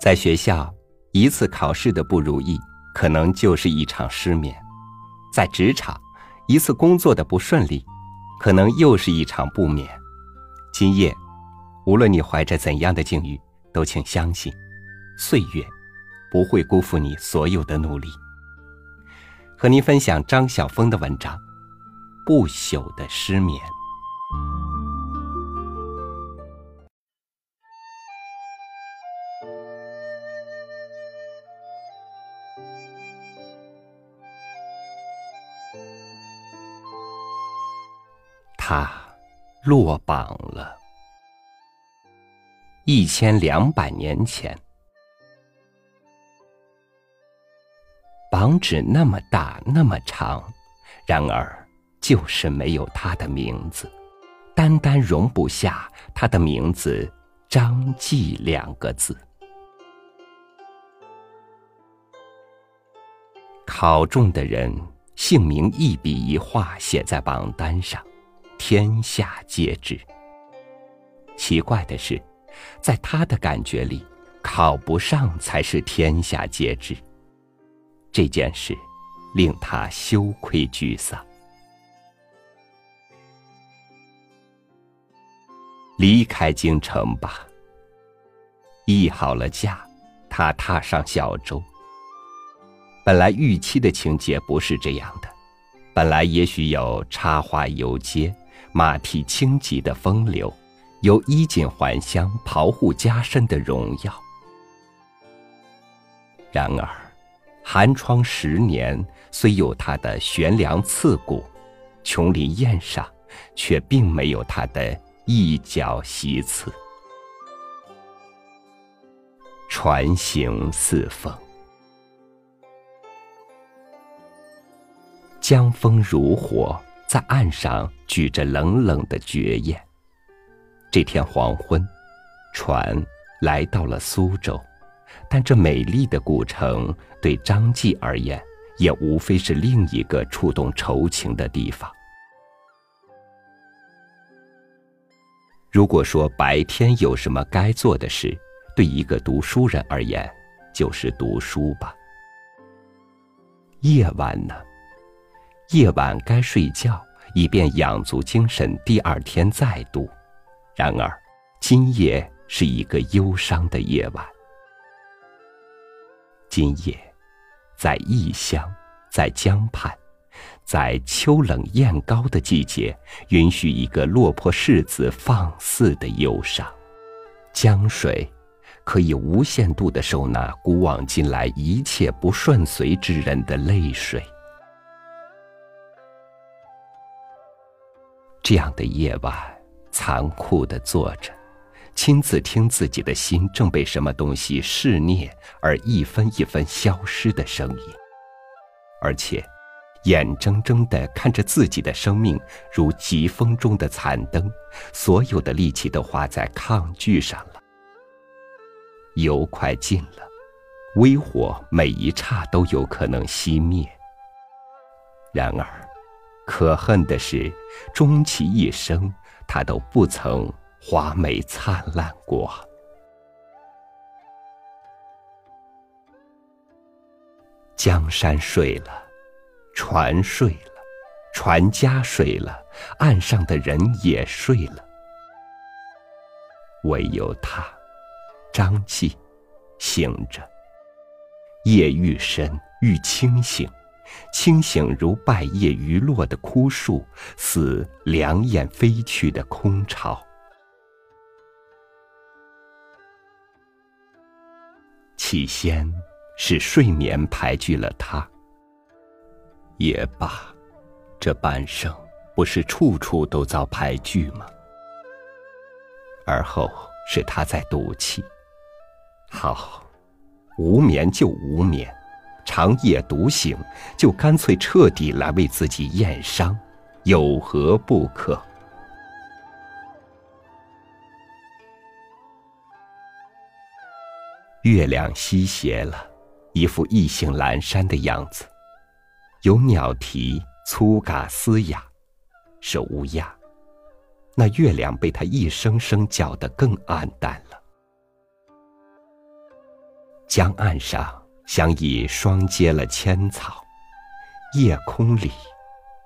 在学校，一次考试的不如意，可能就是一场失眠；在职场，一次工作的不顺利，可能又是一场不眠。今夜，无论你怀着怎样的境遇，都请相信，岁月不会辜负你所有的努力。和您分享张晓峰的文章《不朽的失眠》。他落榜了。一千两百年前，榜纸那么大，那么长，然而就是没有他的名字，单单容不下他的名字“张继”两个字。考中的人姓名一笔一画写在榜单上。天下皆知。奇怪的是，在他的感觉里，考不上才是天下皆知。这件事令他羞愧沮丧。离开京城吧。议好了价，他踏上小舟。本来预期的情节不是这样的，本来也许有插花游街。马蹄轻疾的风流，有衣锦还乡、袍护加身的荣耀。然而，寒窗十年虽有他的悬梁刺骨，琼林宴上却并没有他的一角席次。船行似风，江风如火。在岸上举着冷冷的绝艳。这天黄昏，船来到了苏州，但这美丽的古城对张继而言，也无非是另一个触动愁情的地方。如果说白天有什么该做的事，对一个读书人而言，就是读书吧。夜晚呢？夜晚该睡觉，以便养足精神，第二天再读。然而，今夜是一个忧伤的夜晚。今夜，在异乡，在江畔，在秋冷雁高的季节，允许一个落魄世子放肆的忧伤。江水可以无限度的收纳古往今来一切不顺遂之人的泪水。这样的夜晚，残酷的坐着，亲自听自己的心正被什么东西噬灭而一分一分消失的声音，而且，眼睁睁的看着自己的生命如疾风中的残灯，所有的力气都花在抗拒上了。油快尽了，微火每一刹都有可能熄灭。然而。可恨的是，终其一生，他都不曾华美灿烂过。江山睡了，船睡了，船家睡了，岸上的人也睡了，唯有他，张继，醒着。夜愈深，愈清醒。清醒如败叶余落的枯树，似两眼飞去的空巢。起先是睡眠排拒了他，也罢，这半生不是处处都遭排拒吗？而后是他在赌气，好，无眠就无眠。长夜独醒，就干脆彻底来为自己验伤，有何不可？月亮西斜了，一副意兴阑珊的样子。有鸟啼，粗嘎嘶哑，是乌鸦。那月亮被它一声声叫得更暗淡了。江岸上像已霜结了千草，夜空里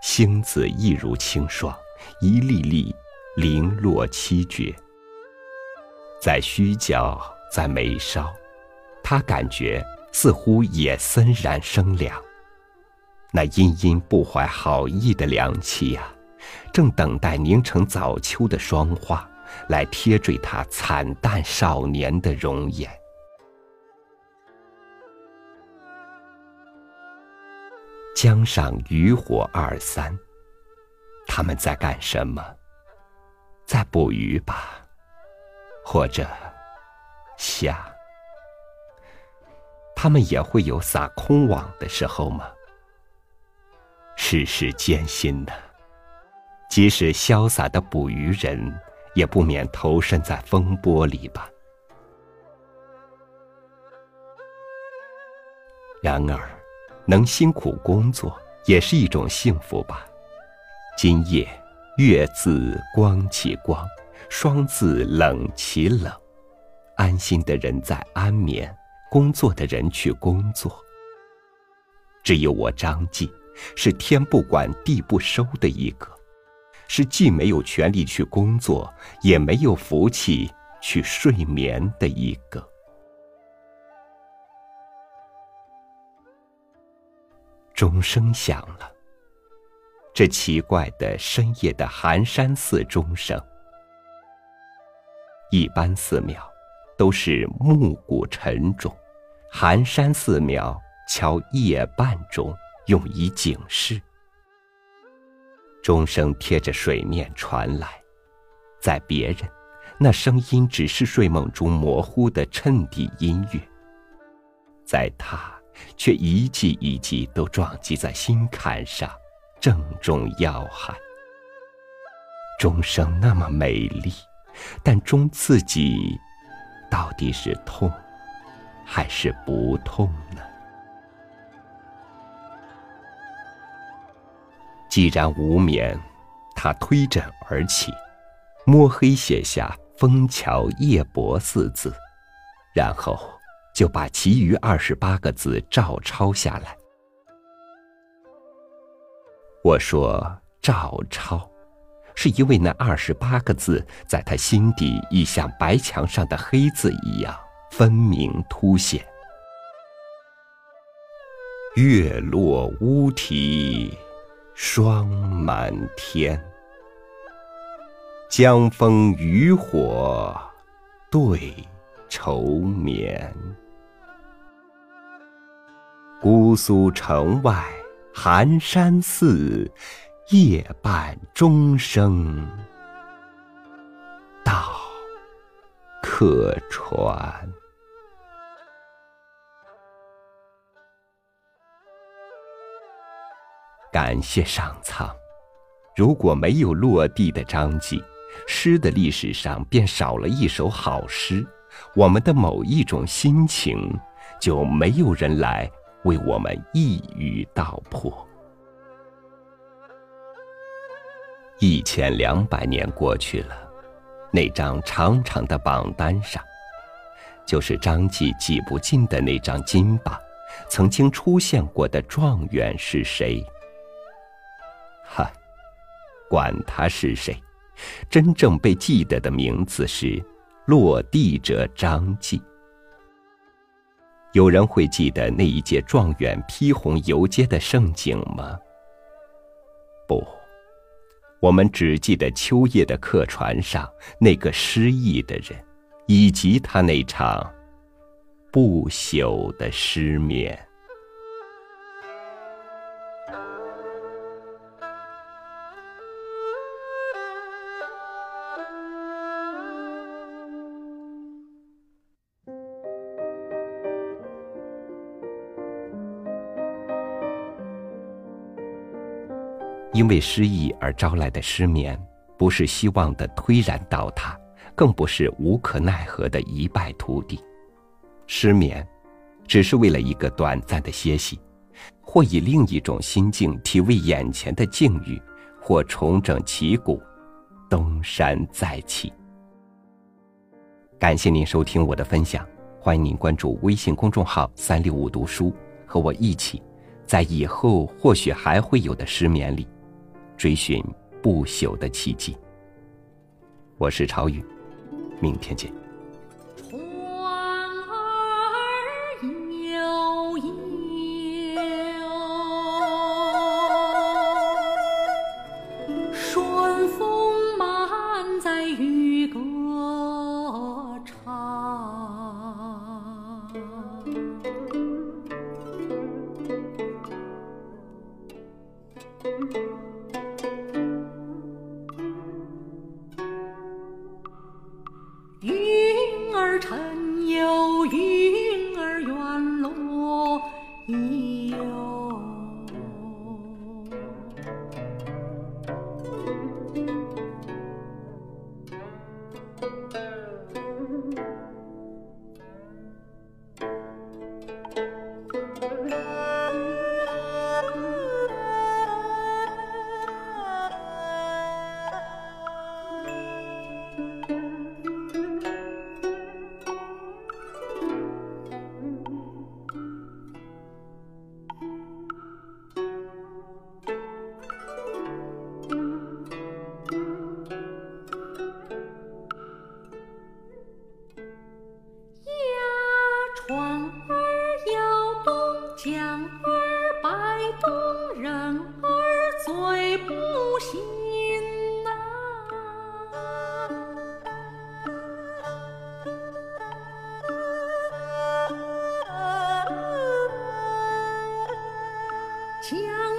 星子亦如清霜，一粒粒零落凄绝。在虚角，在眉梢，他感觉似乎也森然生凉。那殷殷不怀好意的凉气呀，正等待凝成早秋的霜花，来贴缀他惨淡少年的容颜。江上渔火二三，他们在干什么？在捕鱼吧。或者，虾，他们也会有撒空网的时候吗？世事艰辛的，即使潇洒的捕鱼人，也不免投身在风波里吧。然而，能辛苦工作，也是一种幸福吧。今夜，月自光起光。霜自冷其冷，安心的人在安眠，工作的人去工作。只有我张继，是天不管地不收的一个，是既没有权利去工作，也没有福气去睡眠的一个。钟声响了，这奇怪的深夜的寒山寺钟声。一般寺庙都是暮鼓晨钟，寒山寺庙敲夜半钟，用以警示。钟声贴着水面传来，在别人，那声音只是睡梦中模糊的衬底音乐；在他，却一记一记都撞击在心坎上，正中要害。钟声那么美丽。但钟自己，到底是痛，还是不痛呢？既然无眠，他推枕而起，摸黑写下“枫桥夜泊”四字，然后就把其余二十八个字照抄下来。我说：“照抄。”是因为那二十八个字，在他心底已像白墙上的黑字一样分明凸显。月落乌啼霜满天，江枫渔火对愁眠。姑苏城外寒山寺。夜半钟声到客船。感谢上苍，如果没有落地的张继，诗的历史上便少了一首好诗，我们的某一种心情就没有人来为我们一语道破。一千两百年过去了，那张长长的榜单上，就是张继挤不进的那张金榜。曾经出现过的状元是谁？哈，管他是谁，真正被记得的名字是落地者张继。有人会记得那一届状元披红游街的盛景吗？不。我们只记得秋夜的客船上那个失意的人，以及他那场不朽的失眠。因为失意而招来的失眠，不是希望的颓然倒塌，更不是无可奈何的一败涂地。失眠，只是为了一个短暂的歇息，或以另一种心境体味眼前的境遇，或重整旗鼓，东山再起。感谢您收听我的分享。欢迎您关注微信公众号“三六五读书”，和我一起，在以后或许还会有的失眠里，追寻不朽的奇迹。我是朝雨，明天见。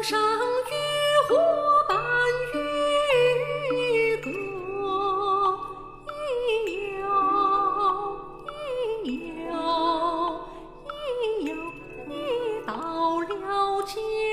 上渔火伴渔歌，咿哟咿哟咿哟。到了家。